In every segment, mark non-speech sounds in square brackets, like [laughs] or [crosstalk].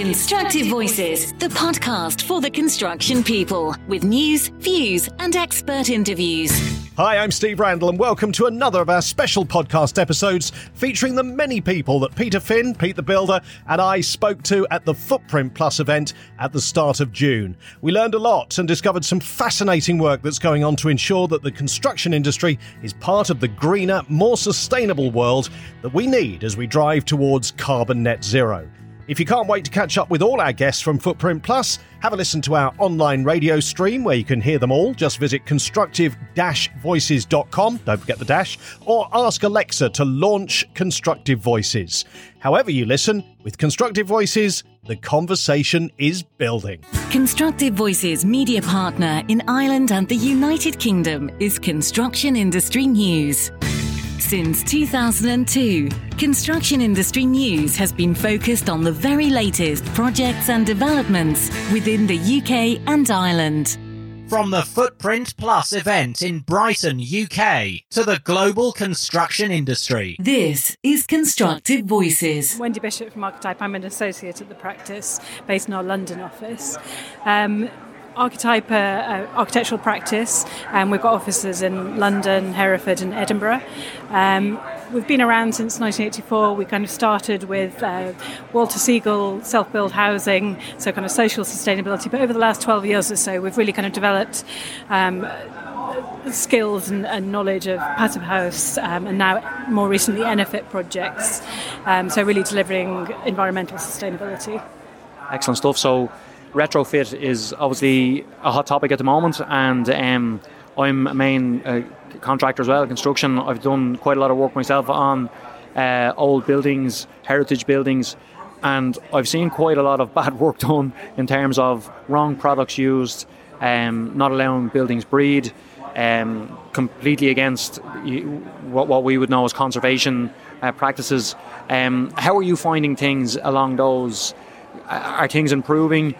Constructive Voices, the podcast for the construction people, with news, views, and expert interviews. Hi, I'm Steve Randall, and welcome to another of our special podcast episodes featuring the many people that Peter Finn, Pete the Builder, and I spoke to at the Footprint Plus event at the start of June. We learned a lot and discovered some fascinating work that's going on to ensure that the construction industry is part of the greener, more sustainable world that we need as we drive towards carbon net zero. If you can't wait to catch up with all our guests from Footprint Plus, have a listen to our online radio stream where you can hear them all. Just visit constructive voices.com, don't forget the dash, or ask Alexa to launch Constructive Voices. However, you listen, with Constructive Voices, the conversation is building. Constructive Voices media partner in Ireland and the United Kingdom is Construction Industry News. Since 2002, Construction Industry News has been focused on the very latest projects and developments within the UK and Ireland. From the Footprint Plus event in Brighton, UK, to the global construction industry. This is Constructive Voices. Wendy Bishop from Architype. I'm an associate at the practice based in our London office. Um, Architype, uh, uh, architectural practice, and um, we've got offices in London, Hereford, and Edinburgh. Um, we've been around since 1984. We kind of started with uh, Walter Segal self-built housing, so kind of social sustainability. But over the last 12 years or so, we've really kind of developed. Um, skills and, and, knowledge of passive house um, and now more recently EnerPHit projects um, so really delivering environmental sustainability excellent stuff so retrofit is obviously a hot topic at the moment, and um, I'm a main uh, contractor as well, construction. I've done quite a lot of work myself on uh, old buildings, heritage buildings, and I've seen quite a lot of [laughs] bad work done in terms of wrong products used, um, not allowing buildings breed, um, completely against what, what we would know as conservation uh, practices. Um, how are you finding things along those? Are things improving?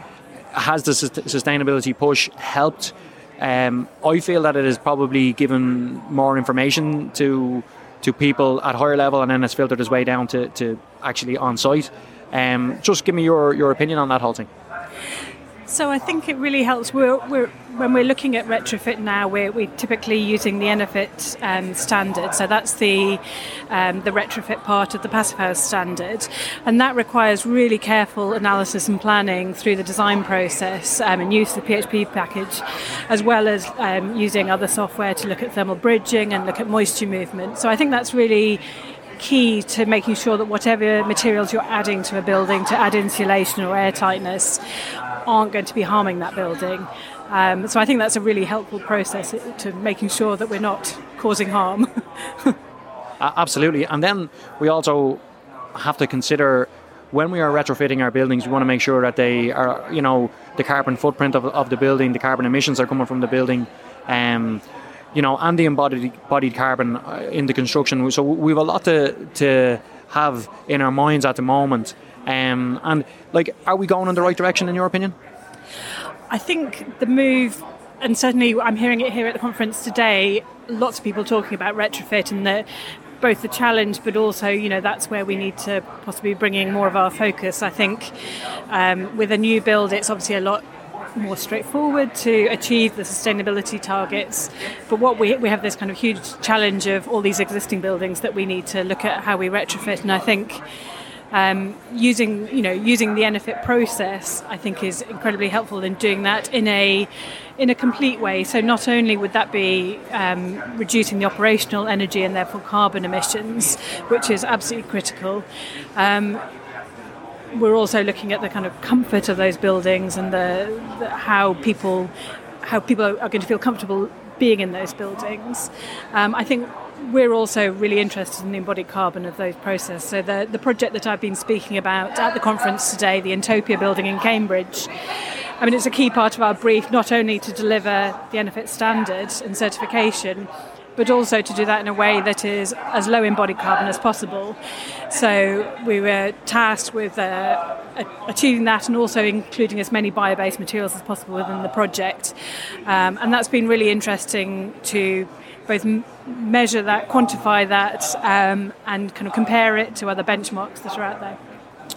Has the sustainability push helped? Um, I feel that it has probably given more information to to people at higher level, and then it's filtered its way down to, to actually on site. Um, just give me your, your opinion on that whole thing. So I think it really helps. We're, we're, when we're looking at retrofit now, we're, we're typically using the EnerPHit um, standard. So that's the um, the retrofit part of the passive house standard, and that requires really careful analysis and planning through the design process um, and use of the PHPP package, as well as um, using other software to look at thermal bridging and look at moisture movement. So I think that's really key to making sure that whatever materials you're adding to a building to add insulation or airtightness aren't going to be harming that building. Um, so I think that's a really helpful process to making sure that we're not causing harm. [laughs] Absolutely. And then we also have to consider when we are retrofitting our buildings, we want to make sure that they are, you know, the carbon footprint of, of the building, the carbon emissions are coming from the building. Um, you know, and the embodied bodied carbon uh, in the construction. So we have a lot to to have in our minds at the moment. Um, and like, are we going in the right direction in your opinion? I think the move, and certainly I'm hearing it here at the conference today. Lots of people talking about retrofit and the both the challenge, but also, you know, that's where we need to possibly bring in more of our focus. I think um, with a new build, it's obviously a lot more straightforward to achieve the sustainability targets. But what we we have this kind of huge challenge of all these existing buildings that we need to look at how we retrofit, and I think. Um, using you know using the EnerPHit process, I think is incredibly helpful in doing that in a in a complete way. So not only would that be um, reducing the operational energy and therefore carbon emissions, which is absolutely critical, um, we're also looking at the kind of comfort of those buildings and the, the how people how people are, going to feel comfortable being in those buildings. Um, I think we're also really interested in the embodied carbon of those processes. So the, the project that I've been speaking about at the conference today, the Entopia building in Cambridge, I mean, it's a key part of our brief not only to deliver the EnerPHit standard and certification, but also to do that in a way that is as low embodied carbon as possible. So we were tasked with uh, achieving that and also including as many bio-based materials as possible within the project. Um, and that's been really interesting to both measure that, quantify that, um, and kind of compare it to other benchmarks that are out there.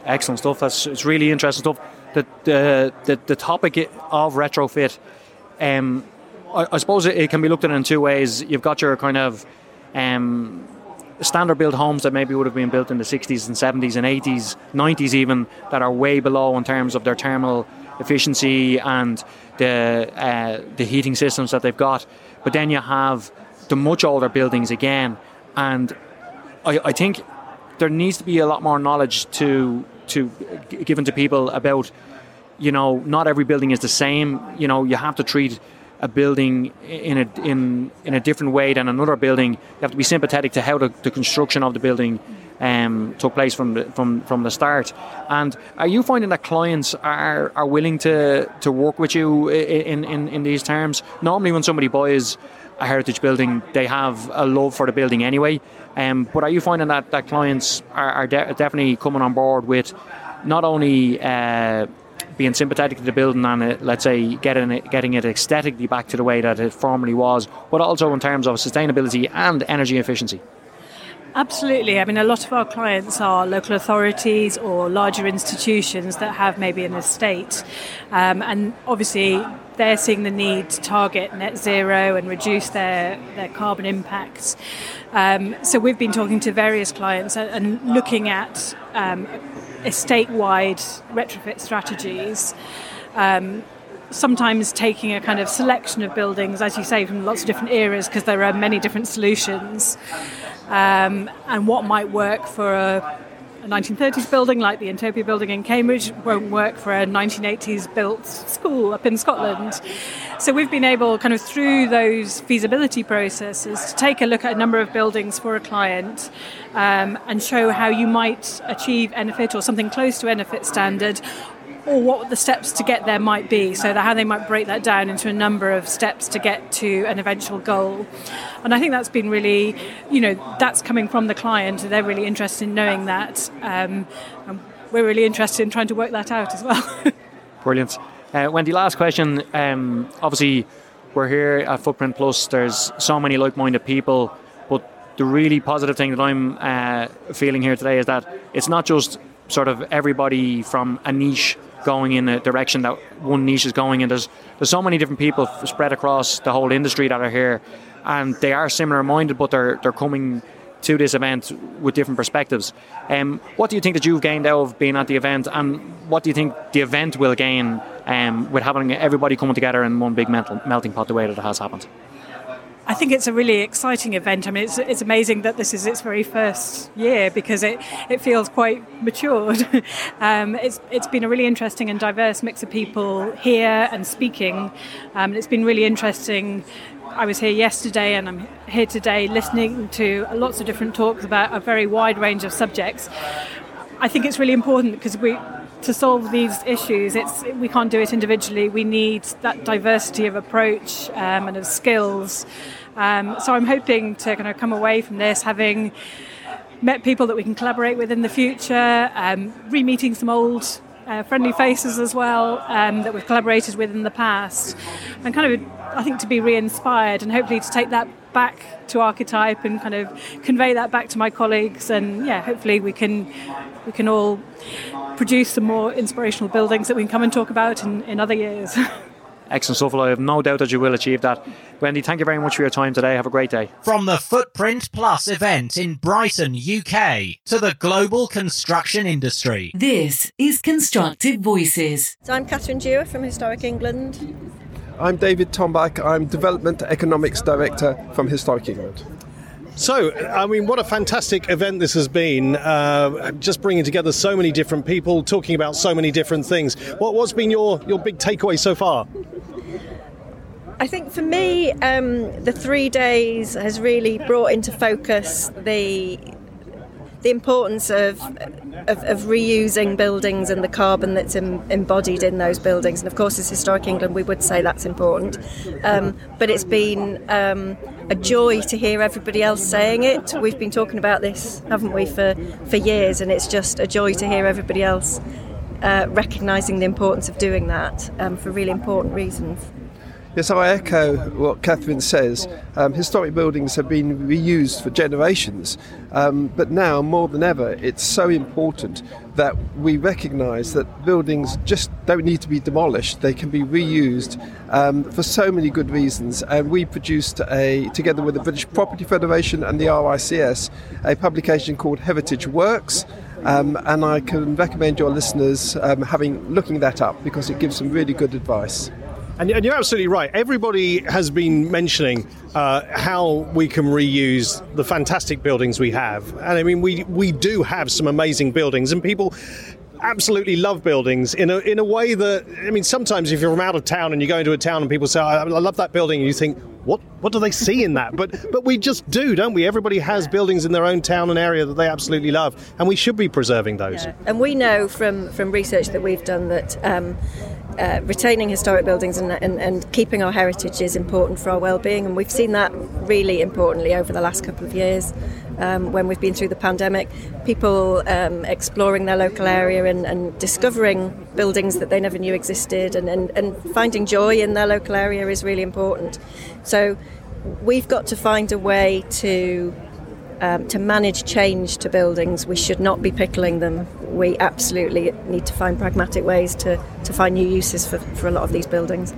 Excellent stuff. That's it's really interesting stuff. The the the, the topic of retrofit, um, I, I suppose it, can be looked at in two ways. You've got your kind of um, standard built homes that maybe would have been built in the 60s and 70s and 80s, 90s even, that are way below in terms of their thermal efficiency and the uh, the heating systems that they've got. But then you have the much older buildings again, and I, I think there needs to be a lot more knowledge to to given to people about you know not every building is the same. You know you have to treat a building in a in in a different way than another building. You have to be sympathetic to how the, the construction of the building um, took place from the, from from the start. And are you finding that clients are are willing to to work with you in in, in these terms? Normally when somebody buys a heritage building they have a love for the building anyway um, but are you finding that, that clients are, are de- definitely coming on board with not only uh, being sympathetic to the building and uh, let's say getting it, getting it aesthetically back to the way that it formerly was, but also in terms of sustainability and energy efficiency? Absolutely. I mean, a lot of our clients are local authorities or larger institutions that have maybe an estate. Um, and obviously, they're seeing the need to target net zero and reduce their, their carbon impacts. Um, so we've been talking to various clients and, looking at um, estate-wide retrofit strategies. Um, sometimes taking a kind of selection of buildings, as you say, from lots of different eras, because there are many different solutions um, and what might work for a, a, 1930s building like the Entopia building in Cambridge won't work for a 1980s built school up in Scotland. So we've been able, kind of through those feasibility processes, to take a look at a number of buildings for a client um, and show how you might achieve ENERPHIT or something close to ENERPHIT standard or what the steps to get there might be, so that how they might break that down into a number of steps to get to an eventual goal. And I think that's been really, you know, that's coming from the client. They're really interested in knowing that. Um, and we're really interested in trying to work that out as well. [laughs] Brilliant. Uh, Wendy, last question. Um, obviously, we're here at Footprint Plus. There's so many like-minded people, but the really positive thing that I'm uh, feeling here today is that it's not just sort of everybody from a niche going in a direction that one niche is going in. There's there's so many different people spread across the whole industry that are here, and they are similar minded, but they're they're coming to this event with different perspectives. Um, what do you think that you've gained out of being at the event, and what do you think the event will gain um, with having everybody coming together in one big melting pot the way that it has happened? I think it's a really exciting event. I mean, it's, it's amazing that this is its very first year because it, it feels quite matured. [laughs] um, it's, it's been a really interesting and diverse mix of people here and speaking. Um, it's been really interesting. I was here yesterday and I'm here today listening to lots of different talks about a very wide range of subjects. I think it's really important because we to solve these issues, it's we can't do it individually. We need that diversity of approach um, and of skills. Um, so I'm hoping to kind of come away from this having met people that we can collaborate with in the future, um, re-meeting some old uh, friendly faces as well um, that we've collaborated with in the past, and kind of I think to be re-inspired and hopefully to take that back to Architype and kind of convey that back to my colleagues and yeah hopefully we can we can all produce some more inspirational buildings that we can come and talk about in, in other years. [laughs] Excellent stuff. I have no doubt that you will achieve that. Wendy, thank you very much for your time today. Have a great day. From the Footprint Plus event in Brighton, UK, to the global construction industry. This is Constructive Voices. So I'm Catherine Dewar from Historic England. I'm David Tomback. I'm Development Economics Director from Historic England. So, I mean, what a fantastic event this has been. Uh, just bringing together so many different people, talking about so many different things. What, has been your, your big takeaway so far? I think for me, um, the three days has really brought into focus the the importance of, of, of, reusing buildings and the carbon that's in, embodied in those buildings. And of course, as Historic England, we would say that's important. Um, but it's been um, a joy to hear everybody else saying it. We've been talking about this, haven't we, for, for years, and it's just a joy to hear everybody else uh, recognising the importance of doing that um, for really important reasons. Yes, I echo what Catherine says. Um, historic buildings have been reused for generations, um, but now more than ever, it's so important that we recognise that buildings just don't need to be demolished; they can be reused um, for so many good reasons. And we produced a, together with the British Property Federation and the RICS, a publication called Heritage Works. Um, and I can recommend your listeners um, having looking that up because it gives some really good advice. And, and you're absolutely right. Everybody has been mentioning uh, how we can reuse the fantastic buildings we have. And I mean, we, we do have some amazing buildings, and people absolutely love buildings in a, in a way that, I mean, sometimes if you're from out of town and you go into a town and people say, I, I love that building, and you think, what, what do they see in that? But, but we just do, don't we? Everybody has buildings in their own town and area that they absolutely love, and we should be preserving those. Yeah. And we know from, from research that we've done that. Um, uh, retaining historic buildings and, and, and, keeping our heritage is important for our well-being. And we've seen that really importantly over the last couple of years um, when we've been through the pandemic. People um, exploring their local area and, and, discovering buildings that they never knew existed and, finding joy in their local area is really important. So we've got to find a way to um, to manage change to buildings, we should not be pickling them. We absolutely need to find pragmatic ways to, to find new uses for, for a lot of these buildings.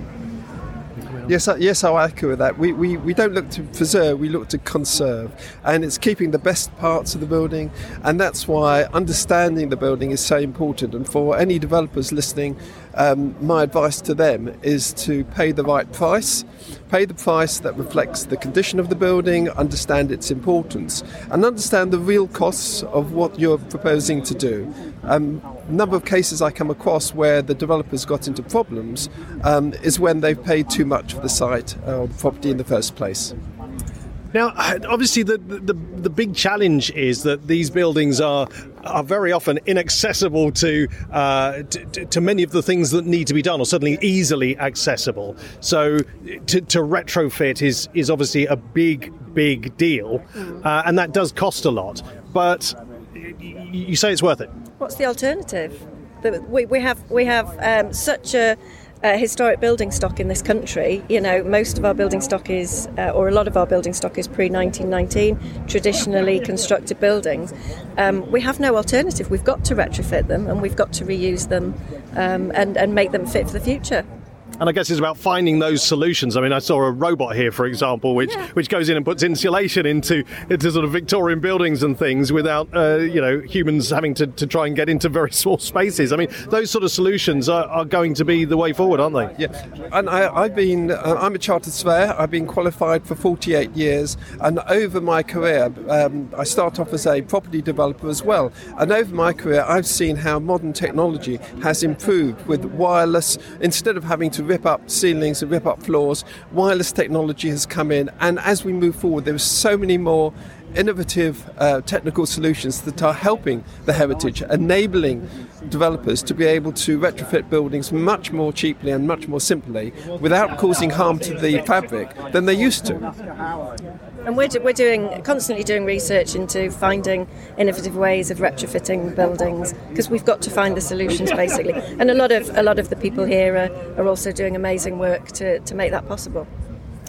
Yes, yes, I'll echo that. We, we, we don't look to preserve, we look to conserve. And it's keeping the best parts of the building. And that's why understanding the building is so important. And for any developers listening, um, my advice to them is to pay the right price, pay the price that reflects the condition of the building, understand its importance, and understand the real costs of what you're proposing to do. Um, number of cases I come across where the developers got into problems um, is when they've paid too much for the site or the property in the first place. Now, obviously, the, the, the big challenge is that these buildings are are very often inaccessible to, uh, to, to many of the things that need to be done, or certainly easily accessible. So, to, to retrofit is is obviously a big big deal, uh, and that does cost a lot. But you say it's worth it. What's the alternative? We, we have we have um, such a uh, historic building stock in this country. You know, most of our building stock is, uh, or a lot of our building stock is pre 1919, traditionally constructed buildings. Um, we have no alternative. We've got to retrofit them and we've got to reuse them um, and, and make them fit for the future. And I guess it's about finding those solutions. I mean, I saw a robot here, for example, which yeah. which goes in and puts insulation into into sort of Victorian buildings and things without uh, you know humans having to, to try and get into very [laughs] small spaces. I mean, those sort of solutions are, are going to be the way forward, aren't they? Yeah, and I, have been uh, I'm a chartered surveyor. I've been qualified for 48 years, and over my career, um, I start off as a property developer as well. And over my career, I've seen how modern technology has improved with wireless. Instead of having to rip up ceilings and rip up floors. Wireless technology has come in, and as we move forward, there are so many more innovative uh, technical solutions that are helping the heritage, enabling developers to be able to retrofit buildings much more cheaply and much more simply without causing harm to the fabric than they used to. And we're, we're doing constantly doing research into finding innovative ways of retrofitting buildings because we've got to find the solutions basically. And a lot of a lot of the people here are, are also doing amazing work to, to make that possible.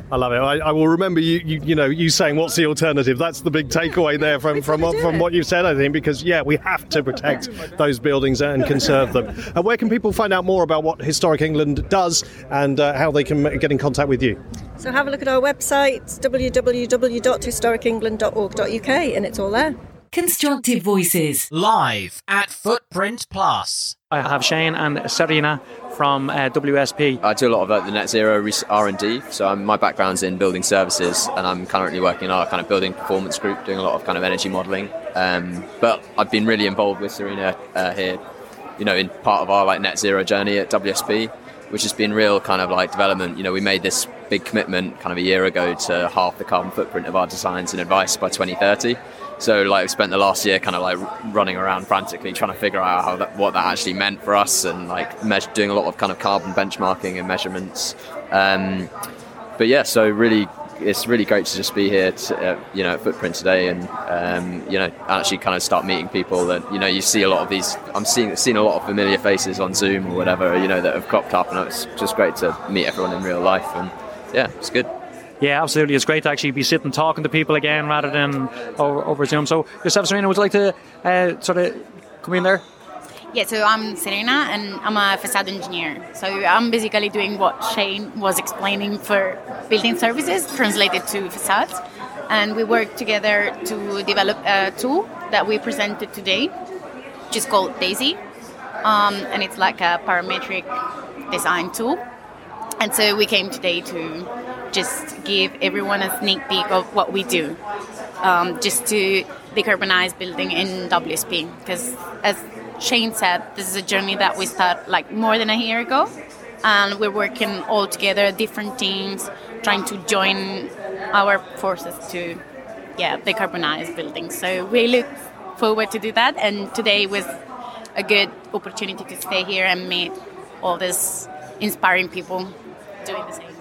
I love it. I, I will remember you, you, you, know, you saying, "What's the alternative?" That's the big takeaway there from from what, from what you've said. I think because yeah, we have to protect [laughs] those buildings and conserve them. And where can people find out more about what Historic England does and uh, how they can get in contact with you? So have a look at our website www.historicengland.org.uk, and it's all there. Constructive Voices live at Footprint Plus. I have Shane and Serena from uh, WSP. I do a lot of uh, the net zero R and D. So I'm, my background's in building services, and I'm currently working in our kind of building performance group, doing a lot of kind of energy modelling. Um, but I've been really involved with Serena uh, here, you know, in part of our like net zero journey at WSP, which has been real kind of like development. You know, we made this big commitment kind of a year ago to half the carbon footprint of our designs and advice by 2030. So like spent the last year kind of like running around frantically trying to figure out how that, what that actually meant for us and like measure, doing a lot of kind of carbon benchmarking and measurements. Um, but yeah, so really it's really great to just be here, to, uh, you know, at Footprint today, and um, you know, actually kind of start meeting people that you know you see a lot of these. I'm seeing seeing a lot of familiar faces on Zoom or whatever, you know, that have cropped up, and it's just great to meet everyone in real life, and yeah, it's good. Yeah, absolutely. It's great to actually be sitting talking to people again rather than over, over Zoom. So, yourself, Serena, would you like to uh, sort of come in there? Yeah, so I'm Serena and I'm a facade engineer. So I'm basically doing what Shane was explaining for building services translated to facades. And we work together to develop a tool that we presented today, which is called Daisy. Um, and it's like a parametric design tool. And so we came today to just give everyone a sneak peek of what we do, um, just to decarbonize building in WSP. Because as Shane said, this is a journey that we started like more than a year ago, and we're working all together, different teams, trying to join our forces to, yeah, decarbonize buildings. So we look forward to do that, and today was a good opportunity to stay here and meet all these inspiring people doing the same.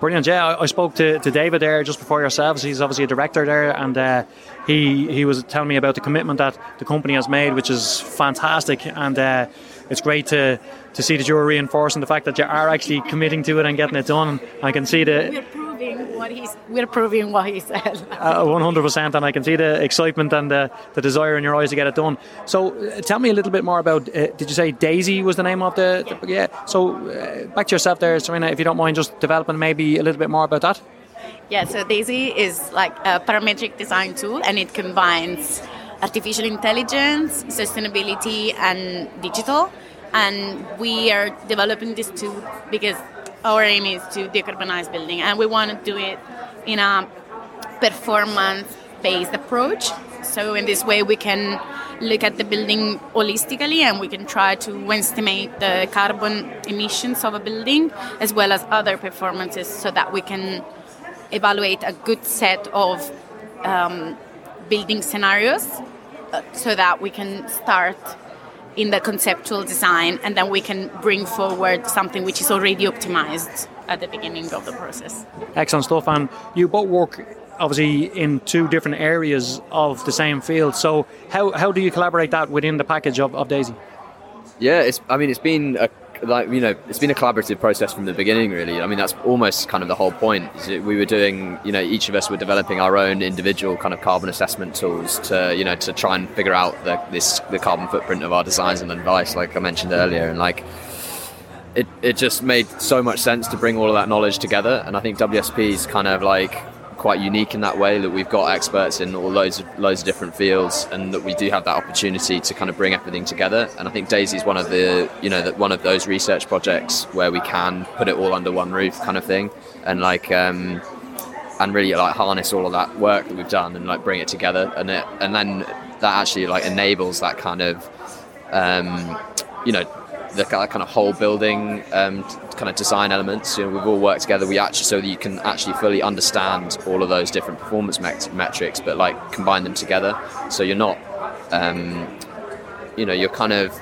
Brilliant. Yeah, I spoke to, to David there just before yourselves. He's obviously a director there, and uh, he he was telling me about the commitment that the company has made, which is fantastic. And uh, it's great to to see that you're reinforcing the fact that you are actually committing to it and getting it done. I can see the proving what he's we're proving what he said. Uh, [laughs] one hundred percent, and I can see the excitement and the, the desire in your eyes to get it done. So, uh, tell me a little bit more about. Uh, did you say Daisy was the name of the? Yeah. the yeah. So, uh, back to yourself there, Serena. If you don't mind, just developing maybe a little bit more about that. Yeah. So Daisy is like a parametric design tool, and it combines artificial intelligence, sustainability, and digital. And we are developing this tool because our aim is to decarbonize building. And we want to do it in a performance based approach. So in this way we can look at the building holistically and we can try to estimate the carbon emissions of a building as well as other performances so that we can evaluate a good set of um, building scenarios uh, so that we can start in the conceptual design and then we can bring forward something which is already optimized at the beginning of the process. Excellent stuff. And you both work obviously in two different areas of the same field. So how, how do you collaborate that within the package of, of Daisy? Yeah, it's. I mean, it's been a like you know, it's been a collaborative process from the beginning. Really, I mean, that's almost kind of the whole point. We were doing, you know, each of us were developing our own individual kind of carbon assessment tools to, you know, to try and figure out the, this the carbon footprint of our designs and advice, like I mentioned earlier, and like. It, it just made so much sense to bring all of that knowledge together, and I think WSP is kind of like quite unique in that way that we've got experts in all loads of loads of different fields, and that we do have that opportunity to kind of bring everything together. And I think Daisy is one of the you know one of those research projects where we can put it all under one roof, kind of thing, and like. Um, and really like harness all of that work that we've done and like bring it together and it and then that actually like enables that kind of um, you know the kind of whole building um, kind of design elements. You know, we've all worked together. We actually so that you can actually fully understand all of those different performance met- metrics, but like combine them together. So you're not, um, you know, you're kind of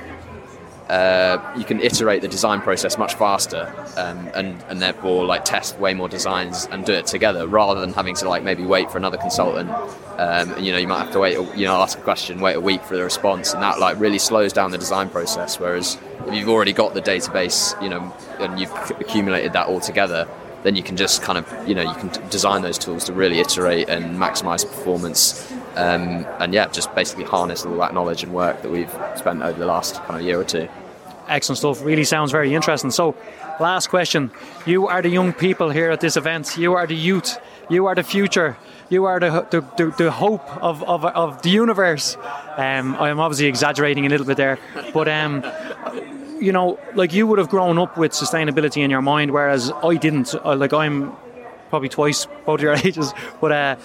uh, you can iterate the design process much faster um, and, and therefore like test way more designs and do it together rather than having to like maybe wait for another consultant. Um, and you know you might have to wait you know ask a question wait a week for the response and that like really slows down the design process. Whereas if you've already got the database you know and you've accumulated that all together then you can just kind of you know you can design those tools to really iterate and maximize performance. Um, and yeah just basically harness all that knowledge and work that we've spent over the last kind of year or two excellent stuff. Really sounds very interesting. So, last question. You are the young people here at this event. You are the youth. You are the future. You are the, the, the, the hope of, of, of the universe. Um, I'm obviously exaggerating a little bit there, but um, you know, like you would have grown up with sustainability in your mind, whereas I didn't. Like I'm probably twice both your [laughs] ages, but uh,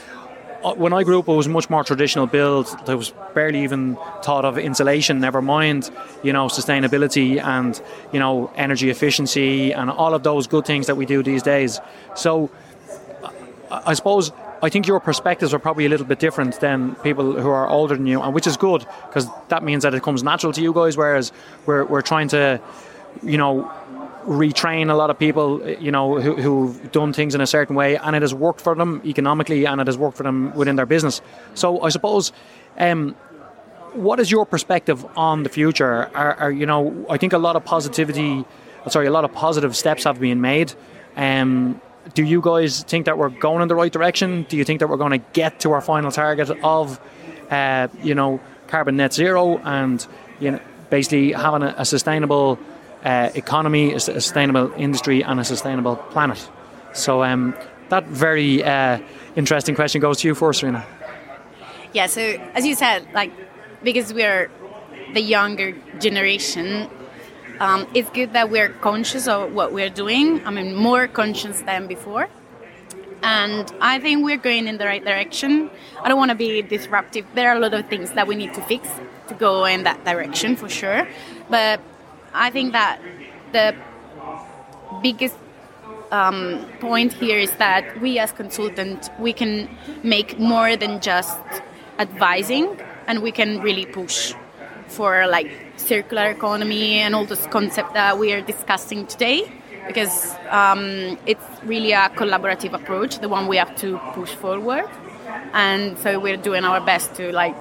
Uh, when I grew up, it was much more traditional build. There was barely even thought of insulation. Never mind, you know, sustainability and you know energy efficiency and all of those good things that we do these days. So, I suppose I think your perspectives are probably a little bit different than people who are older than you, and which is good because that means that it comes natural to you guys. Whereas we're we're trying to you know, retrain a lot of people, you know, who, who've done things in a certain way, and it has worked for them economically, and it has worked for them within their business. So I suppose, um, what is your perspective on the future? Are, are, you know, I think a lot of positivity, sorry, a lot of positive steps have been made. Um, do you guys think that we're going in the right direction? Do you think that we're going to get to our final target of, uh, you know, carbon net zero and you know basically having a, a sustainable uh, economy, a sustainable industry, and a sustainable planet? So um, that very uh, interesting question goes to you first, Serena. Yeah. So as you said, like because we're the younger generation, um, it's good that we're conscious of what we're doing. I mean, more conscious than before. And I think we're going in the right direction. I don't want to be disruptive. There are a lot of things that we need to fix to go in that direction for sure. But I think that the biggest um, point here is that we as consultants we can make more than just advising and we can really push for like circular economy and all those concepts that we are discussing today because um, it's really a collaborative approach the one we have to push forward. And so we're doing our best to like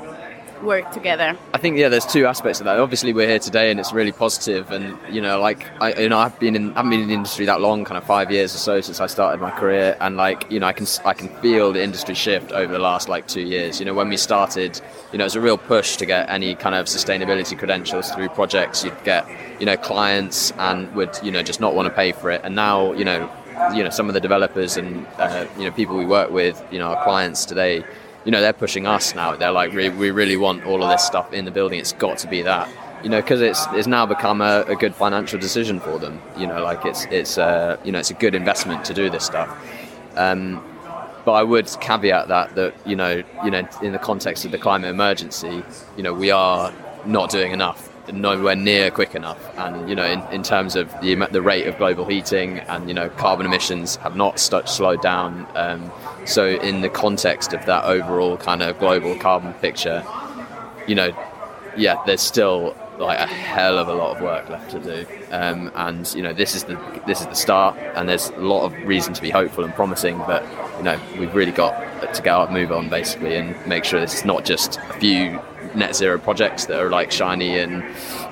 work together? I think yeah, there's two aspects of that. Obviously, we're here today, and it's really positive. And you know, like I, you know, I've been in, I haven't been in the industry that long, kind of five years or so since I started my career, and like you know, I can I can feel the industry shift over the last like two years. You know, when we started, you know, it was a real push to get any kind of sustainability credentials through projects. You'd get you know clients and would you know just not want to pay for it, and now you know. You know, some of the developers and uh, you know people we work with, you know, our clients today, you know, they're pushing us now. They're like, we, we really want all of this stuff in the building. It's got to be that. You know, because it's it's now become a, a, good financial decision for them. You know, like it's it's uh, you know it's a good investment to do this stuff. Um, but I would caveat that that you know you know in the context of the climate emergency, you know we are not doing enough nowhere near quick enough. And you know, in, in terms of the the rate of global heating and you know carbon emissions have not st- slowed down. Um, so in the context of that overall kind of global carbon picture, you know, yeah, there's still like a hell of a lot of work left to do. Um, and you know, this is the this is the start, and there's a lot of reason to be hopeful and promising. But you know, we've really got to get our move on basically, and make sure this is not just a few net zero projects that are like shiny and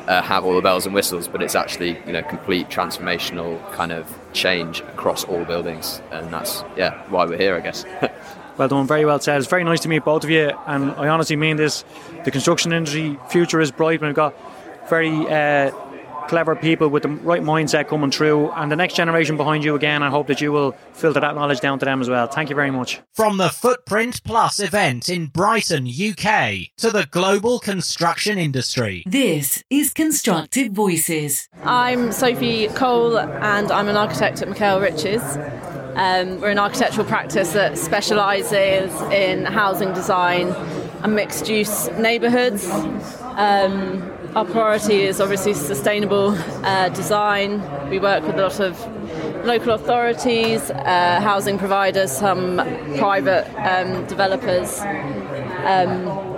uh, have all the bells and whistles, but it's actually you know complete transformational kind of change across all buildings, and that's yeah why we're here, I guess. [laughs] well done, very well said. It's very nice to meet both of you, and I honestly mean this. The construction industry future is bright. We've got very uh, clever people with the right mindset coming through, and the next generation behind you again. I hope that you will filter that knowledge down to them as well. Thank you very much. From the Footprint Plus event in Brighton, UK, to the global construction industry. This is Constructive Voices. I'm Sophie Cole, and I'm an architect at Mikhail Riches. Um, we're an architectural practice that specialises in housing design and mixed use neighbourhoods. Um, our priority is obviously sustainable uh, design. We work with a lot of local authorities, uh, housing providers, some private um, developers. Um,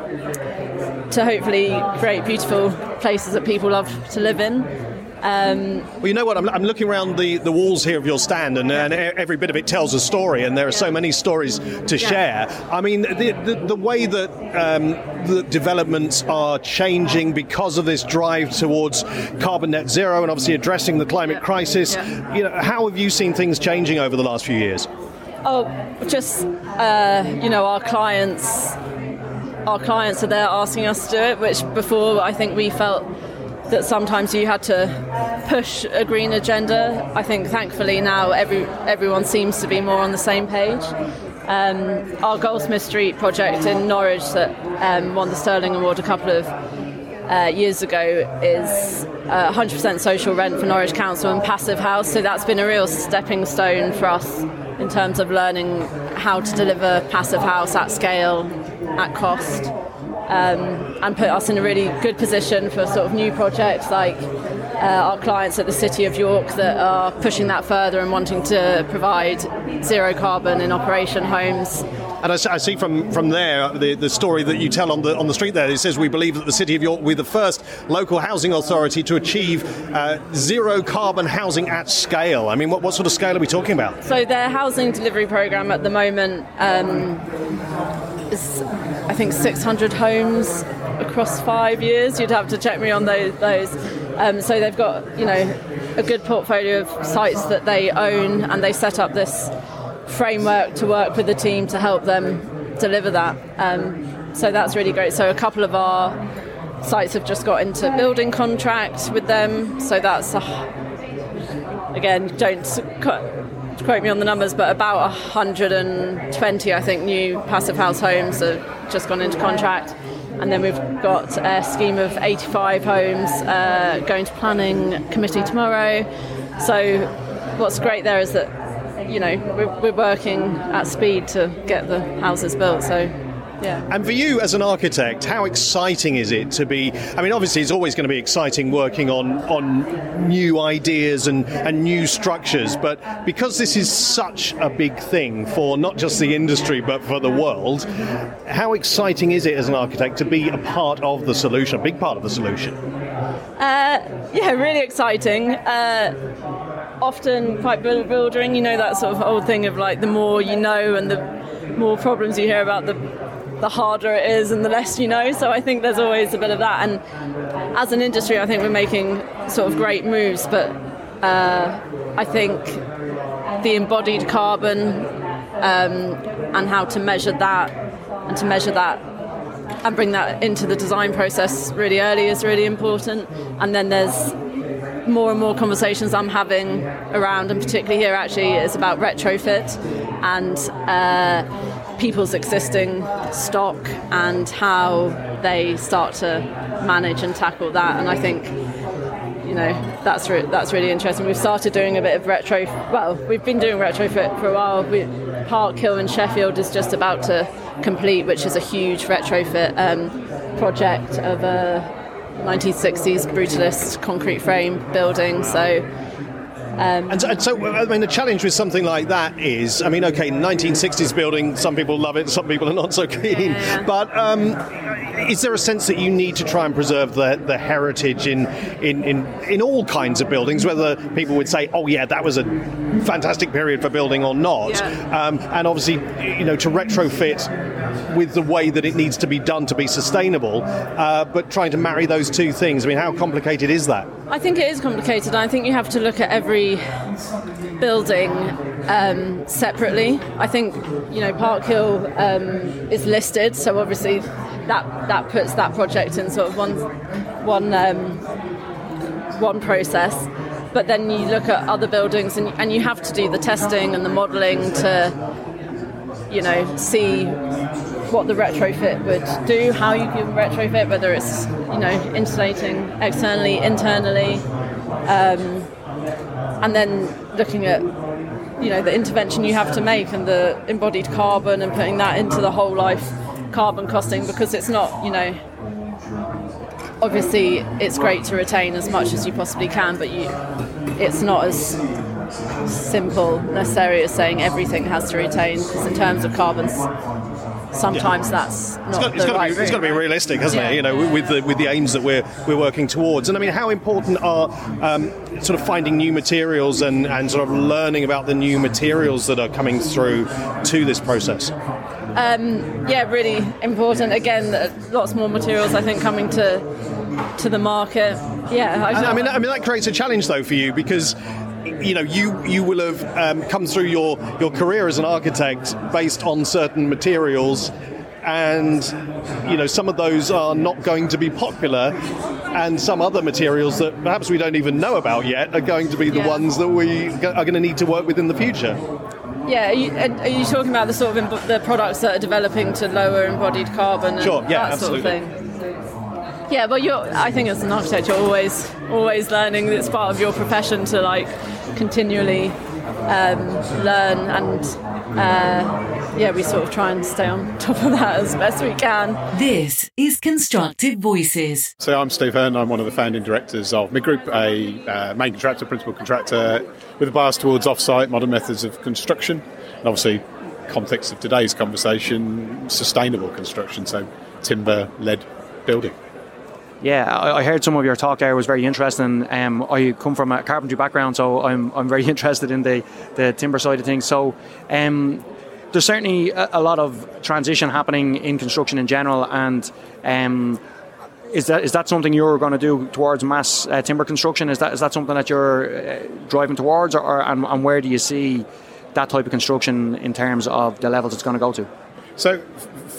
to hopefully create beautiful places that people love to live in. Um, well, you know what? I'm, I'm, looking around the, the walls here of your stand, and, and, every bit of it tells a story, and there are so many stories to share. I mean, the, the, the way that um, the developments are changing because of this drive towards carbon net zero and obviously addressing the climate crisis, you know, how have you seen things changing over the last few years? Oh, just, uh, you know, our clients. Our clients are there asking us to do it, which before I think we felt that sometimes you had to push a green agenda. I think thankfully now every everyone seems to be more on the same page. Um, our Goldsmith Street project in Norwich that um, won the Stirling Award a couple of uh, years ago is uh, 100% social rent for Norwich Council and passive house. So that's been a real stepping stone for us in terms of learning how to deliver passive house at scale, at cost um, and put us in a really good position for sort of new projects like uh, our clients at the City of York that are pushing that further and wanting to provide zero carbon in operation homes And I, I, see from, from there the, the story that you tell on the on the street there. It says we believe that the city of York will be the first local housing authority to achieve uh, zero carbon housing at scale. I mean, what, what sort of scale are we talking about? So their housing delivery program at the moment um, I think, 600 homes across five years. You'd have to check me on those. those. Um, so they've got you know a good portfolio of sites that they own, and they set up this framework to work with the team to help them deliver that. Um, so that's really great. So a couple of our sites have just got into building contract with them. So that's uh, again, don't quote me on the numbers, but about 120, I think, new passive house homes have just gone into contract. And then we've got a scheme of 85 homes uh, going to planning committee tomorrow. So what's great there is that you know, we're, we're working at speed to get the houses built. So yeah. And for you as an architect, how exciting is it to be? I mean, obviously, it's always going to be exciting working on on new ideas and, and new structures, but because this is such a big thing for not just the industry but for the world, how exciting is it as an architect to be a part of the solution, a big part of the solution? Uh, yeah, really exciting. Uh, often quite bewildering. You know that sort of old thing of like the more you know and the more problems you hear about, the the harder it is and the less you know. So I think there's always a bit of that. And as an industry, I think we're making sort of great moves. But uh, I think the embodied carbon um, and how to measure that and to measure that and bring that into the design process really early is really important. And then there's more and more conversations I'm having around, and particularly here actually, is about retrofit and uh, people's existing stock and how they start to manage and tackle that. And I think you know that's re- that's really interesting. We've started doing a bit of retro. Well, we've been doing retrofit for a while. We, Parkhill in Sheffield is just about to complete, which is a huge retrofit um, project of a 1960s brutalist concrete frame building. So um, and, so, and, so, I mean, the challenge with something like that is, I mean, okay, 1960s building, some people love it, some people are not so keen. Yeah. But um, is there a sense that you need to try and preserve the, the heritage in, in, in, in all kinds of buildings, whether people would say, oh, yeah, that was a fantastic period for building or not? Yeah. Um, and obviously, you know, to retrofit with the way that it needs to be done to be sustainable, uh, but trying to marry those two things. I mean, how complicated is that? I think it is complicated. I think you have to look at every building um, separately. I think you know Parkhill um, is listed, so obviously that that puts that project in sort of one one um, one process. But then you look at other buildings, and, and you have to do the testing and the modelling to you know see what the retrofit would do, how you can retrofit, whether it's you know insulating externally, internally. Um, and then looking at you know the intervention you have to make and the embodied carbon and putting that into the whole life carbon costing because it's not you know obviously it's great to retain as much as you possibly can but you it's not as simple necessarily as saying everything has to retain because in terms of carbon sometimes yeah. that's not it's got, it's got right to be, It's got to be realistic, hasn't yeah. it? You know, with the with the aims that we're we're working towards. And I mean, how important are um, sort of finding new materials and, and sort of learning about the new materials that are coming through to this process? Um, yeah, really important. Again, lots more materials I think coming to to the market. Yeah, I, I mean, I mean that creates a challenge though for you because you know you you will have um, come through your your career as an architect based on certain materials and you know some of those are not going to be popular and some other materials that perhaps we don't even know about yet are going to be the yeah. ones that we are going to need to work with in the future yeah, are you, are you, talking about the sort of the products that are developing to lower embodied carbon and sure, yeah, that absolutely. sort of thing? Yeah, but you're, I think as an architect, you're always always learning. It's part of your profession to like continually um, learn and uh, yeah, we sort of try and stay on [laughs] top of that as best we can. This is Constructive Voices. So I'm Steve Hearn. I'm one of the founding directors of MIG Group, a uh, main contractor, principal contractor with a bias towards off-site modern methods of construction. And obviously, context of today's conversation, sustainable construction, so timber led building. Yeah, I, heard some of your talk there It was very interesting. Um, I come from a carpentry background, so I'm, I'm very [laughs] interested in the, the timber side of things. So um, there's certainly a, a, lot of transition happening in construction in general, and um, is that is that something you're going to do towards mass uh, timber construction? Is that is that something that you're uh, driving towards, or, or and, and, where do you see that type of construction in terms of the levels it's going to go to? So,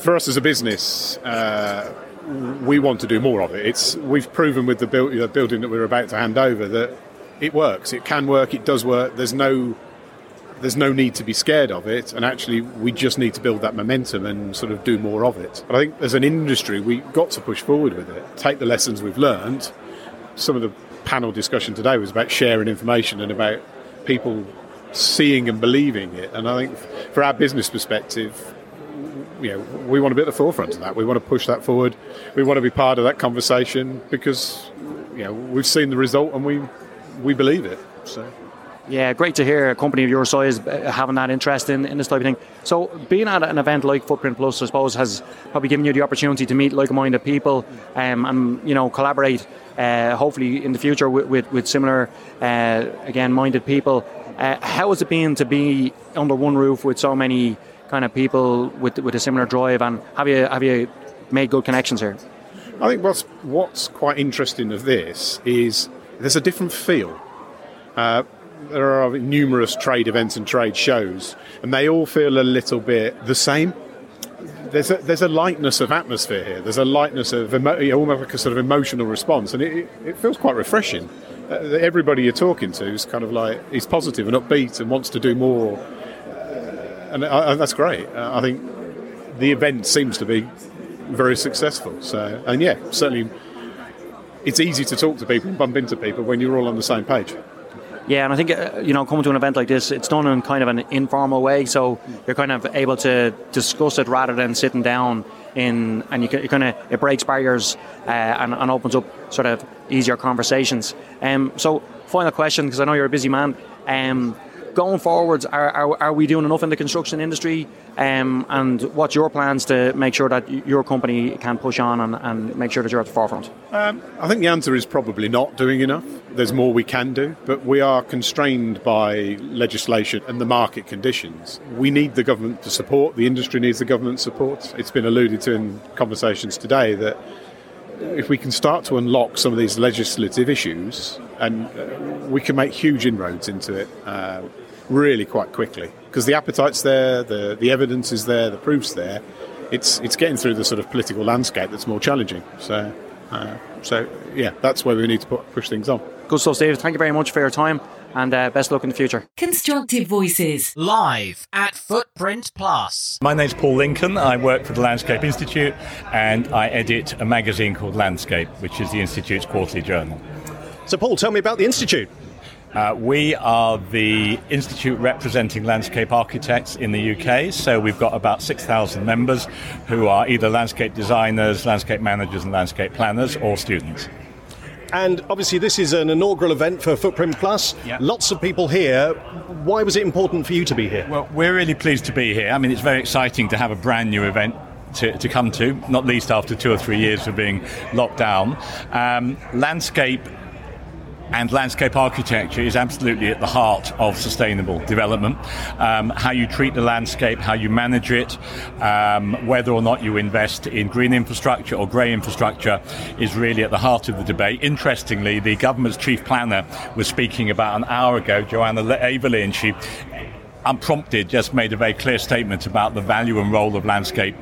for us as a business. Uh, we want to do more of it. It's we've proven with the, build, the building that we're about to hand over that it works. It can work. It does work. There's no there's no need to be scared of it, and actually, we just need to build that momentum and sort of do more of it. But I think as an industry, we've got to push forward with it, take the lessons we've learned. Some of the panel discussion today was about sharing information and about people seeing and believing it. And I think for our business perspective, you know, we want to be at the forefront of that. We want to push that forward. We want to be part of that conversation because you know we've seen the result and we we believe it. So. Yeah, great to hear a company of your size uh, having that interest in, in this type of thing. So, being at an event like Footprint Plus, I suppose, has probably given you the opportunity to meet like-minded people um, and you know collaborate. Uh, hopefully, in the future with with, with similar, uh, again, minded people. Uh, how has it been to be under one roof with so many kind of people with with a similar drive? And have you have you made good connections here? I think what's what's quite interesting of this is there's a different feel. Uh, there are numerous trade events and trade shows, and they all feel a little bit the same. There's a, there's a lightness of atmosphere here. There's a lightness of emo- almost like a sort of emotional response, and it, it feels quite refreshing. Uh, everybody you're talking to is kind of like he's positive and upbeat and wants to do more and uh, that's great. Uh, I think the event seems to be very successful. So, and yeah, certainly, it's easy to talk to people and bump into people when you're all on the same page. Yeah, and I think uh, you know coming to an event like this, it's done in kind of an informal way, so you're kind of able to discuss it rather than sitting down in, and you, you kind of it breaks barriers uh, and, and, opens up sort of easier conversations. Um, so, final question, because I know you're a busy man. Um, going forwards, are, are, are, we doing enough in the construction industry? Um, and what's your plans to make sure that your company can push on and, and make sure that you're at the forefront? Um, I think the answer is probably not doing enough. There's more we can do, but we are constrained by legislation and the market conditions. We need the government to support, the industry needs the government support. It's been alluded to in conversations today that if we can start to unlock some of these legislative issues, and uh, we can make huge inroads into it. Uh, really quite quickly because the appetite's there, the, the evidence is there, the proof's there. It's, it's getting through the sort of political landscape that's more challenging. So, uh, so yeah, that's where we need to put, push things on. Good stuff, David. Thank you very much for your time and uh, best luck in the future. Constructive Voices. Live at Footprint Plus. My name's Paul Lincoln. I work for the Landscape Institute and I edit a magazine called Landscape, which is the Institute's quarterly journal. So, Paul, tell me about the Institute. Uh, we are the institute representing landscape architects in the UK, so we've got about 6,000 members who are either landscape designers, landscape managers, and landscape planners, or students. And obviously, this is an inaugural event for Footprint Plus. Yeah. Lots of people here. Why was it important for you to be here? Well, we're really pleased to be here. I mean, it's very exciting to have a brand new event to, to, come to, not least after two or three years of being locked down. Um, landscape and landscape architecture is absolutely at the heart of sustainable development. Um, how you treat the landscape, how you manage it, um, whether or not you invest in green infrastructure or grey infrastructure is really at the heart of the debate. Interestingly, the government's chief planner was speaking about an hour ago, Joanna Averley, and she unprompted, just made a very clear statement about the value and role of landscape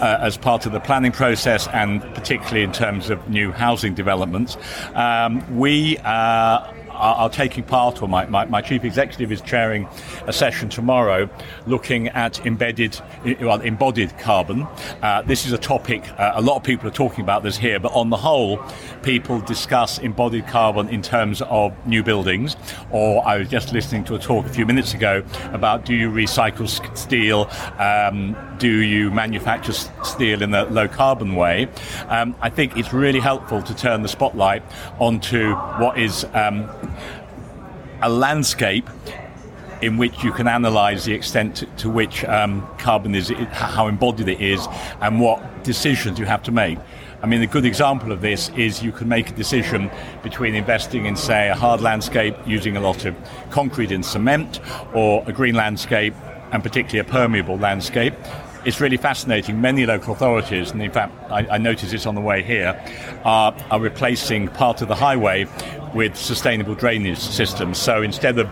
uh, as part of the planning process and particularly in terms of new housing developments. Um, we uh, are, are taking part, or my, my, my, chief executive is chairing a session tomorrow looking at embedded, well, embodied carbon. Uh, this is a topic uh, a lot of people are talking about this here, but on the whole, people discuss embodied carbon in terms of new buildings. Or I was just listening to a talk a few minutes ago about do you recycle steel, um, do you manufacture steel in a low carbon way? Um, I think it's really helpful to turn the spotlight onto what is um, a landscape in which you can analyse the extent to, to which um, carbon is, how embodied it is, and what decisions you have to make. I mean, a good example of this is you can make a decision between investing in, say, a hard landscape using a lot of concrete and cement, or a green landscape and particularly a permeable landscape. It's really fascinating. Many local authorities, and in fact, I, I noticed this on the way here, are, are replacing part of the highway with sustainable drainage systems. So instead of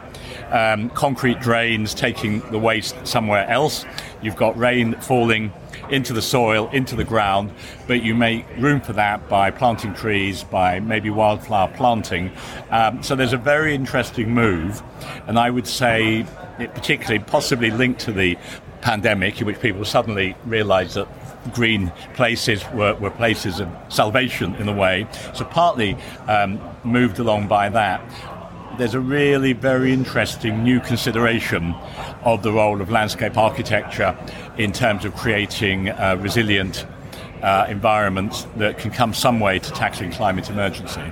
um, concrete drains taking the waste somewhere else, you've got rain falling into the soil, into the ground, but you make room for that by planting trees, by maybe wildflower planting. Um, so there's a very interesting move, and I would say, particularly possibly linked to the pandemic, in which people suddenly realised that green places were, were, places of salvation in a way. So partly um, moved along by that there's a really very interesting new consideration of the role of landscape architecture in terms of creating uh, resilient uh, environments that can come some way to tackling climate emergency.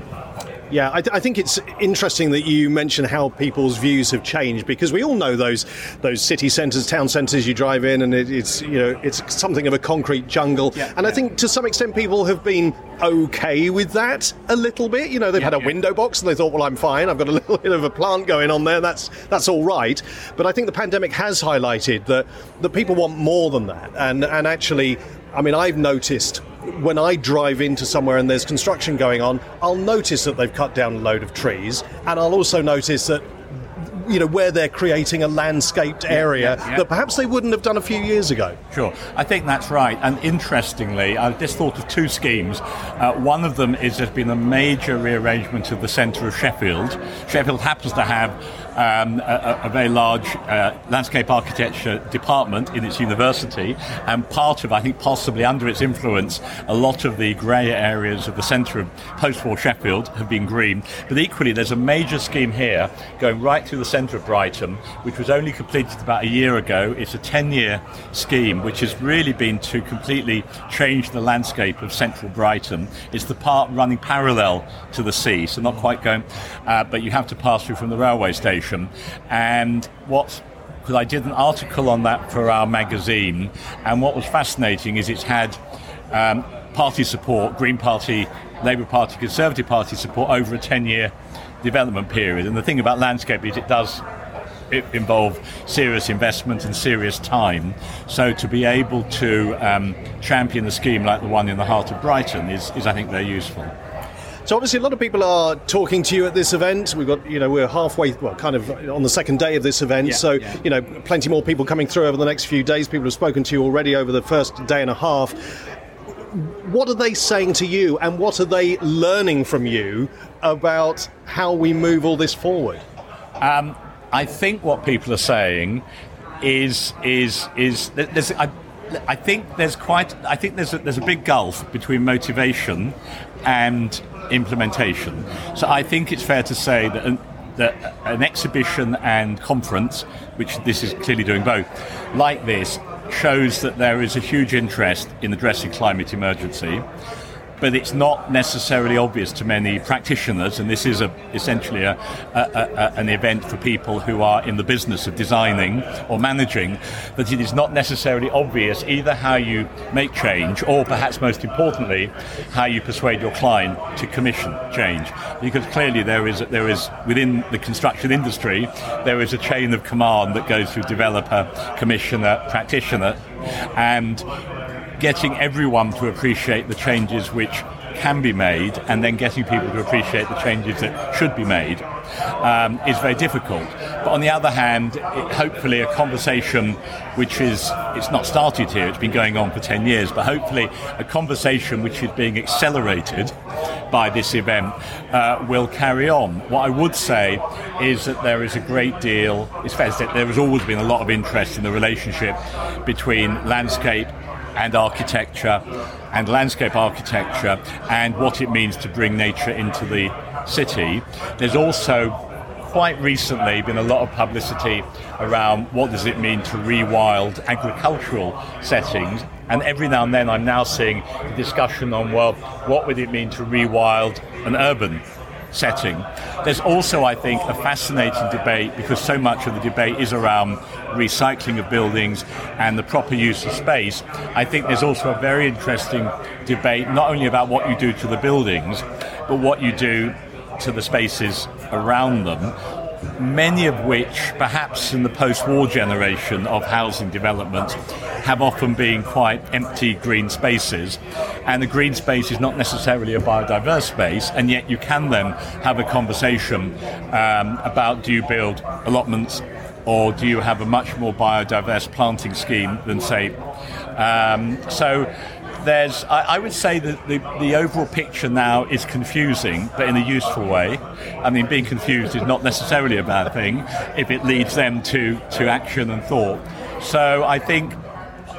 Yeah, I, th- I, think it's interesting that you mention how people's views have changed because we all know those those city centres, town centres you drive in, and it, it's you know it's something of a concrete jungle. Yeah, and yeah. I think to some extent people have been okay with that a little bit. You know, they've yeah, had a window box and they thought, well, I'm fine. I've got a [laughs] little bit of a plant going on there. That's that's all right. But I think the pandemic has highlighted that that people want more than that, and and actually, I mean, I've noticed when I drive into somewhere and there's construction going on, I'll notice that they've cut down a load of trees, and I'll also notice that you know where they're creating a landscaped area yeah, yeah, yeah. that perhaps they wouldn't have done a few years ago. Sure, I think that's right. And interestingly, I've just thought of two schemes. Uh, one of them is there's been a major rearrangement of the centre of Sheffield. Sheffield happens to have um, a, a, very large uh, landscape architecture department in its university, and part of, I think, possibly under its influence, a lot of the grey areas of the centre of post-war Sheffield have been green. But equally, there's a major scheme here going right through the centre of Brighton, which was only completed about a year ago. It's a 10-year scheme, which has really been to completely change the landscape of central Brighton. It's the part running parallel to the sea, so not quite going, uh, but you have to pass through from the railway station and what because I did an article on that for our magazine, and what was fascinating is it's had um, party support, Green Party, Labour Party, Conservative Party support over a 10 year development period. And the thing about landscape is it does it involve serious investment and serious time. So to be able to um, champion a scheme like the one in the heart of Brighton is, is I think, very useful. So obviously, a lot of people are talking to you at this event. We've got, you know, we're halfway, well, kind of on the second day of this event. Yeah, so, yeah. you know, plenty more people coming through over the next few days. People have spoken to you already over the first day and a half. What are they saying to you, and what are they learning from you about how we move all this forward? Um, I think what people are saying is is is there's. I, I think there's quite. I think there's a, there's a big gulf between motivation and implementation. So I think it's fair to say that an, that an exhibition and conference, which this is clearly doing both, like this, shows that there is a huge interest in addressing climate emergency but it's not necessarily obvious to many practitioners, and this is a, essentially a, a, an event for people who are in the business of designing or managing, that it is not necessarily obvious either how you make change or perhaps most importantly, how you persuade your client to commission change. Because clearly there is, there is within the construction industry, there is a chain of command that goes through developer, commissioner, practitioner, and getting everyone to appreciate the changes which can be made and then getting people to appreciate the changes that should be made um, is very difficult. But on the other hand, it, hopefully a conversation which is, it's not started here, it's been going on for 10 years, but hopefully a conversation which is being accelerated by this event uh, will carry on. What I would say is that there is a great deal, it's fair to say there has always been a lot of interest in the relationship between landscape and architecture and landscape architecture and what it means to bring nature into the city. There's also quite recently been a lot of publicity around what does it mean to rewild agricultural settings and every now and then I'm now seeing a discussion on well what would it mean to rewild an urban setting. There's also, I think, a fascinating debate because so much of the debate is around recycling of buildings and the proper use of space. I think there's also a very interesting debate not only about what you do to the buildings, but what you do to the spaces around them many of which, perhaps in the post war generation of housing development, have often been quite empty green spaces. And the green space is not necessarily a biodiverse space, and yet you can then have a conversation um, about do you build allotments or do you have a much more biodiverse planting scheme than, say, um, so there's, I, I, would say that the, the overall picture now is confusing, but in a useful way. I mean, being confused is not necessarily a bad thing if it leads them to, to action and thought. So I think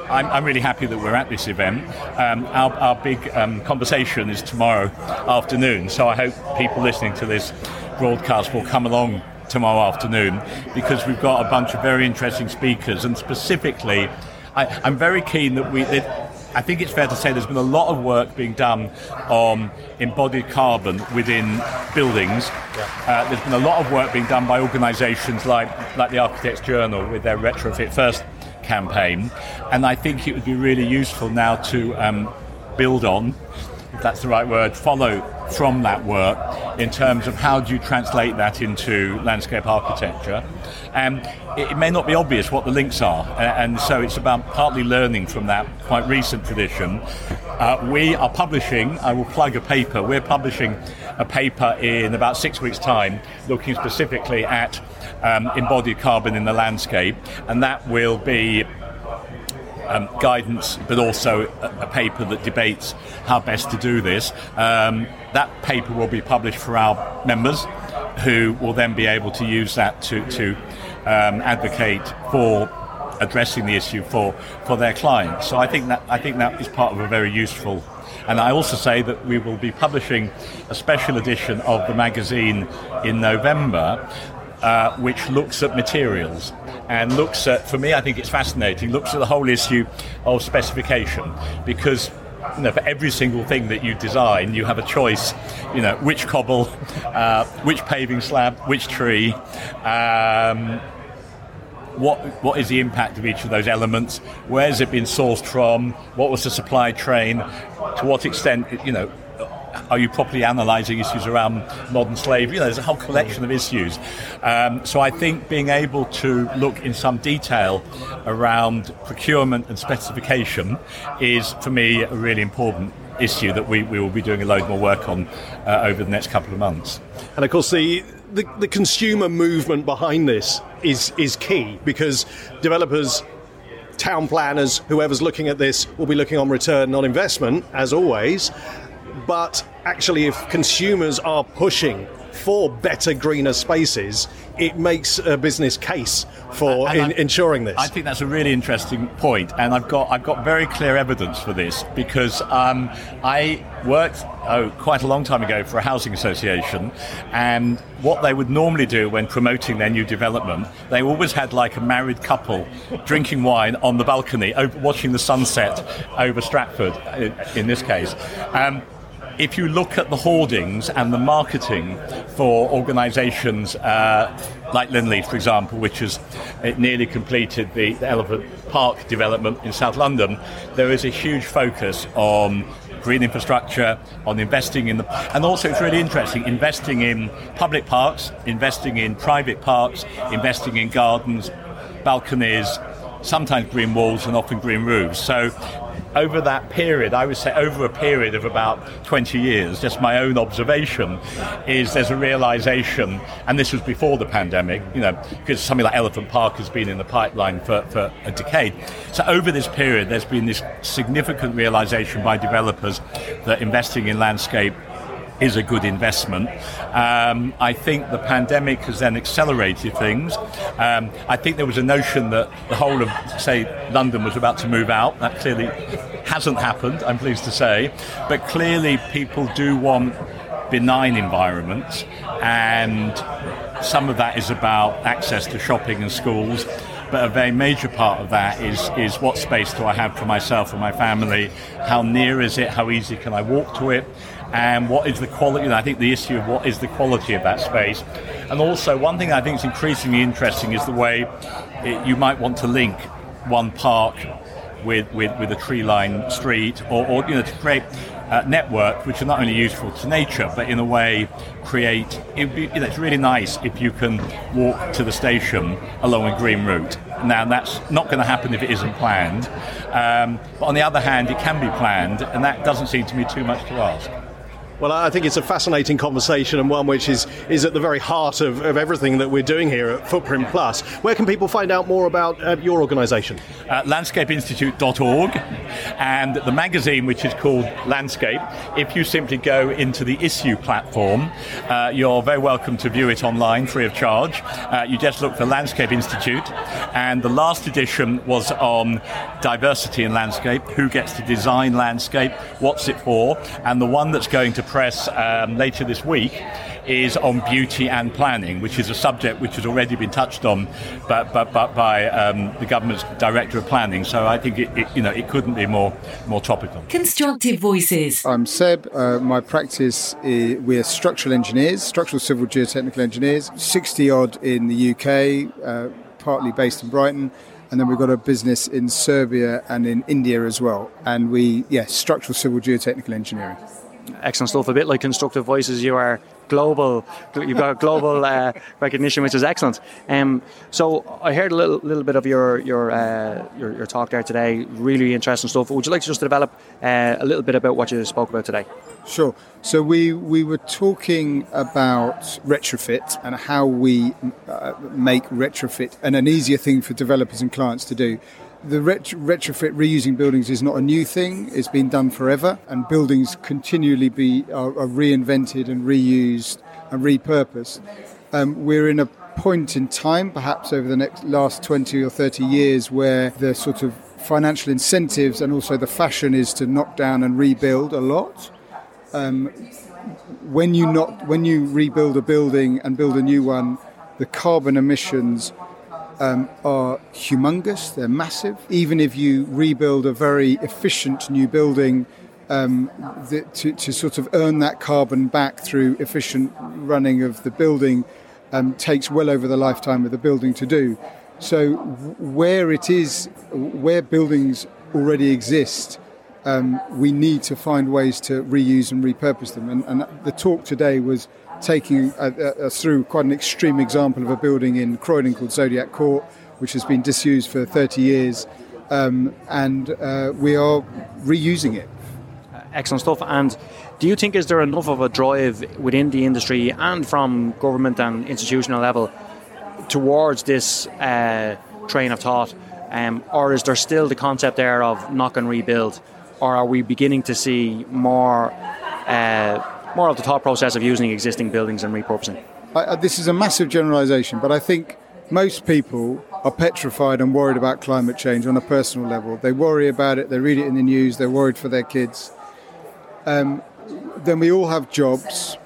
I'm, I'm, really happy that we're at this event. Um, our, our, big um, conversation is tomorrow afternoon, so I hope people listening to this broadcast will come along tomorrow afternoon because we've got a bunch of very interesting speakers, and specifically, I, am very keen that we. That I think it's fair to say there's been a lot of work being done on embodied carbon within buildings. Uh, there's been a lot of work being done by organisations like, like the Architects Journal with their Retrofit First campaign. And I think it would be really useful now to um, build on, if that's the right word, follow from that work in terms of how do you translate that into landscape architecture. And it, may not be obvious what the links are, and so it's about partly learning from that quite recent tradition. Uh, we are publishing, I will plug a paper, we're publishing a paper in about six weeks' time looking specifically at um, embodied carbon in the landscape, and that will be um, guidance, but also a, a, paper that debates how best to do this. Um, that paper will be published for our members, who will then be able to use that to, to um, advocate for addressing the issue for, for their clients. So I think that I think that is part of a very useful. And I also say that we will be publishing a special edition of the magazine in November, uh, which looks at materials and looks at, for me, I think it's fascinating, looks at the whole issue of specification because you know, for every single thing that you design, you have a choice. You know, which cobble, [laughs] uh, which paving slab, which tree. Um, what what is the impact of each of those elements? Where has it been sourced from? What was the supply train? To what extent, you know, are you properly analysing issues around modern slavery? You know, there's a whole collection of issues. Um, so I think being able to look in some detail around procurement and specification is, for me, a really important issue that we, we will be doing a load more work on uh, over the next couple of months. And of course, the, the, the consumer movement behind this is, is key because developers town planners, whoever's looking at this, will be looking on return on investment, as always. But actually, if consumers are pushing for better, greener spaces, it makes a business case for in, ensuring this. I think that's a really interesting point, and I've got I've got very clear evidence for this because um, I worked oh, quite a long time ago for a housing association, and what they would normally do when promoting their new development, they always had like a married couple drinking wine on the balcony, watching the sunset over Stratford, in, in this case. Um, if you look at the hoardings and the marketing for organisations uh, like Lendlease, for example, which has nearly completed the, the Elephant Park development in South London, there is a huge focus on green infrastructure, on investing in the, and also it's really interesting, investing in public parks, investing in private parks, investing in gardens, balconies, sometimes green walls and often green roofs. So over that period, I would say over a period of about 20 years, just my own observation is there's a realization, and this was before the pandemic, you know, because something like Elephant Park has been in the pipeline for, for a decade. So over this period, there's been this significant realization by developers that investing in landscape is a good investment. Um, I think the pandemic has then accelerated things. Um, I think there was a notion that the whole of, say, London was about to move out. That clearly hasn't happened, I'm pleased to say. But clearly, people do want benign environments, and some of that is about access to shopping and schools but a very major part of that is is what space do I have for myself and my family? How near is it? How easy can I walk to it? And what is the quality. And I think the issue of what is the quality of that space, and also one thing I think is increasingly interesting is the way it, you might want to link one park with, with, with a tree lined street or, or you know to create uh, network which are not only useful to nature but in a way create it be, you know, it's really nice if you can walk to the station along a green route now that's not going to happen if it isn't planned um, but on the other hand it can be planned and that doesn't seem to me too much to ask well, I think it's a fascinating conversation and one which is, is at the very heart of, of everything that we're doing here at Footprint Plus. Where can people find out more about uh, your organisation? Uh, landscapeinstitute.org and the magazine, which is called Landscape. If you simply go into the Issuu platform, uh, you're very welcome to view it online free of charge. Uh, you just look for Landscape Institute, and the last edition was on diversity in landscape who gets to design landscape, what's it for, and the one that's going to press um, later this week is on beauty and planning, which is a subject which has already been touched on but, but, but by um, the government's director of planning. So I think it, it, you know it couldn't be more more topical. Constructive Voices. I'm Seb. Uh, my practice is, we're structural engineers, structural civil geotechnical engineers, 60 odd in the UK, uh, partly based in Brighton and then we've got a business in Serbia and in India as well. And we, yes, structural civil geotechnical engineering excellent stuff. A bit like Constructive Voices, you are global. You've got global uh, recognition, which is excellent. Um, so I heard a little, little bit of your your, uh, your, your talk there today. Really interesting stuff. Would you like to just develop uh, a little bit about what you spoke about today? Sure. So we we were talking about retrofit and how we uh, make retrofit and an easier thing for developers and clients to do the retrofit reusing buildings is not a new thing. It's been done forever, and buildings continually be are, are reinvented and reused and repurposed. Um, we're in a point in time, perhaps over the next last 20 or 30 years, where the sort of financial incentives and also the fashion is to knock down and rebuild a lot. Um, when you not when you rebuild a building and build a new one, the carbon emissions um, are humongous, they're massive. Even if you rebuild a very efficient new building, um, the, to, to, sort of earn that carbon back through efficient running of the building um, takes well over the lifetime of the building to do. So, where it is, where buildings already exist, um, we need to find ways to reuse and repurpose them. And, and the talk today was taking us through quite an extreme example of a building in Croydon called Zodiac Court, which has been disused for 30 years, um, and uh, we are reusing it. Excellent stuff. And do you think is there enough of a drive within the industry and from government and institutional level towards this uh, train of thought, um, or is there still the concept there of knock and rebuild, or are we beginning to see more? Uh, more of the thought process of using existing buildings and repurposing? I, this is a massive generalisation, but I think most people are petrified and worried about climate change on a personal level. They worry about it, they read it in the news, they're worried for their kids. Um, then we all have jobs,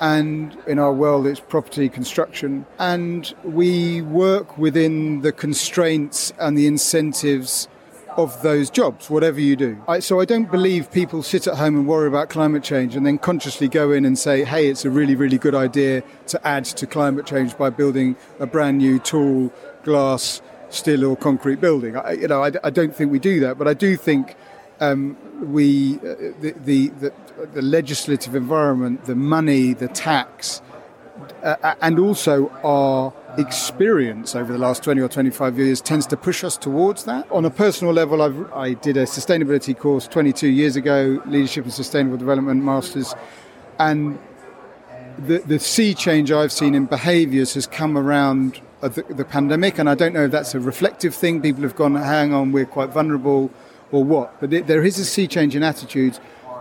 and in our world it's property construction, and we work within the constraints and the incentives of those jobs, whatever you do. I, so I don't believe people sit at home and worry about climate change and then consciously go in and say, hey, it's a really, really good idea to add to climate change by building a brand new tall glass, steel or concrete building. I, you know, I, I don't think we do that, but I do think um, we, uh, the, the, the, legislative environment, the money, the tax, uh, and also our experience over the last 20 or 25 years tends to push us towards that. On a personal level, I've, i did a sustainability course 22 years ago, Leadership and Sustainable Development Masters, and the, the sea change I've seen in behaviours has come around the, the pandemic, and I don't know if that's a reflective thing. People have gone, hang on, we're quite vulnerable, or what. But there is a sea change in attitudes.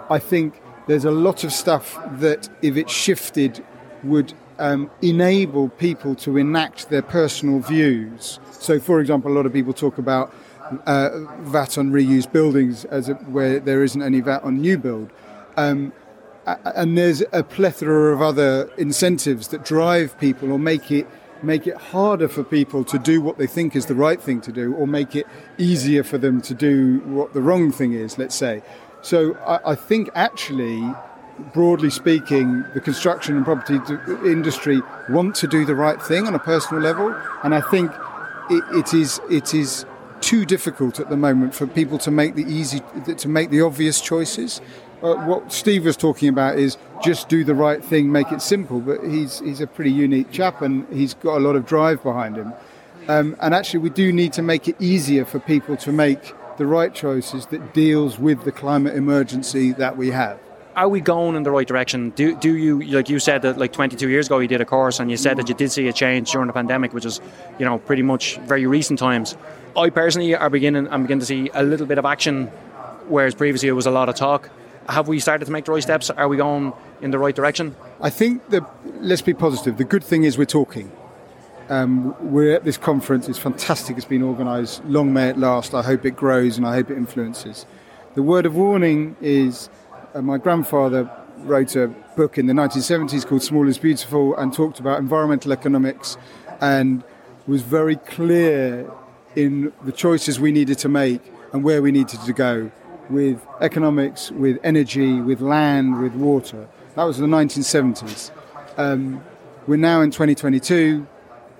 I think there's a lot of stuff that, if it shifted, would um, enable people to enact their personal views. So, for example, a lot of people talk about uh, VAT on reused buildings as a, where there isn't any VAT on new build. Um, and there's a plethora of other incentives that drive people or make it make it harder for people to do what they think is the right thing to do or make it easier for them to do what the wrong thing is let's say so i, I think actually broadly speaking, the construction and property industry want to do the right thing on a personal level, and I think it, it is it is too difficult at the moment for people to make the easy to make the obvious choices. Uh, what Steve was talking about is just do the right thing, make it simple. But he's he's a pretty unique chap, and he's got a lot of drive behind him. Um, and actually, we do need to make it easier for people to make the right choices that deals with the climate emergency that we have are we going in the right direction? Do, do you, like you said that like 22 years ago you did a course and you said that you did see a change during the pandemic, which is, you know, pretty much very recent times. I personally are beginning, I'm beginning to see a little bit of action, whereas previously it was a lot of talk. Have we started to make the right steps? Are we going in the right direction? I think that, let's be positive, the good thing is we're talking. Um, we're at this conference, it's fantastic, it's been organised, long may it last, I hope it grows and I hope it influences. The word of warning is uh, my grandfather wrote a book in the 1970s called Small is Beautiful and talked about environmental economics and was very clear in the choices we needed to make and where we needed to go with economics, with energy, with land, with water. That was the 1970s. Um, we're now in 2022,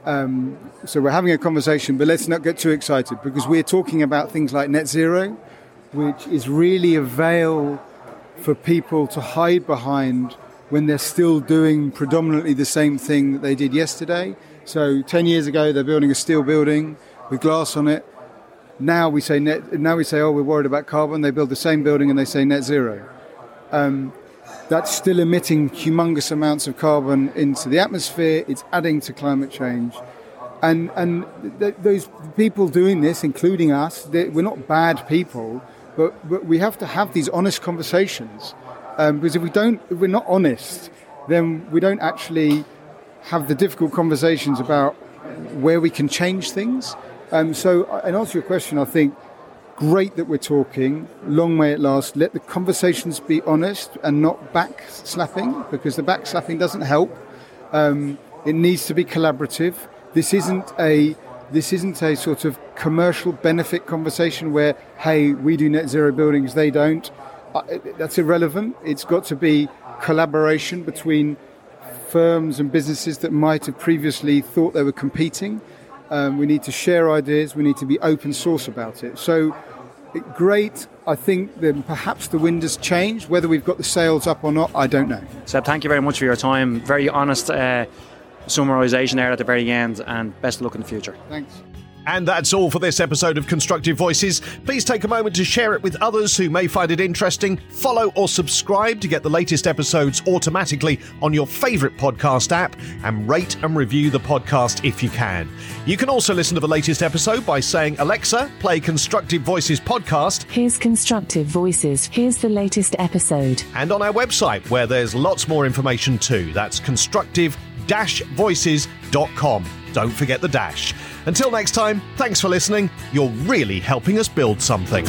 um, so we're having a conversation, but let's not get too excited because we're talking about things like net zero, which is really a veil for people to hide behind when they're still doing predominantly the same thing that they did yesterday. So 10 years ago, they're building a steel building with glass on it. Now we say net, now we say, oh, we're worried about carbon. They build the same building and they say net zero. Um, that's still emitting humongous amounts of carbon into the atmosphere. It's adding to climate change. And, and th- those people doing this, including us, we're not bad people but, but we have to have these honest conversations um, because if we don't, if we're not honest, then we don't actually have the difficult conversations about where we can change things. Um, so, uh, in answer to your question, I think great that we're talking. Long may it last. Let the conversations be honest and not backslapping because the backslapping doesn't help. Um, it needs to be collaborative. This isn't a this isn't a sort of commercial benefit conversation where, hey, we do net zero buildings, they don't. Uh, that's irrelevant. It's got to be collaboration between firms and businesses that might have previously thought they were competing. Um, we need to share ideas. We need to be open source about it. So, great. I think that perhaps the wind has changed. Whether we've got the sails up or not, I don't know. Seb, thank you very much for your time. Very honest. Uh, summarisation there at the very end, and best of luck in the future. Thanks. And that's all for this episode of Constructive Voices. Please take a moment to share it with others who may find it interesting. Follow or subscribe to get the latest episodes automatically on your favourite podcast app and rate and review the podcast if you can. You can also listen to the latest episode by saying, Alexa, play Constructive Voices podcast. Here's Constructive Voices. Here's the latest episode. And on our website, where there's lots more information too. That's constructive voices.com. Don't forget the dash. Until next time, thanks for listening. You're really helping us build something.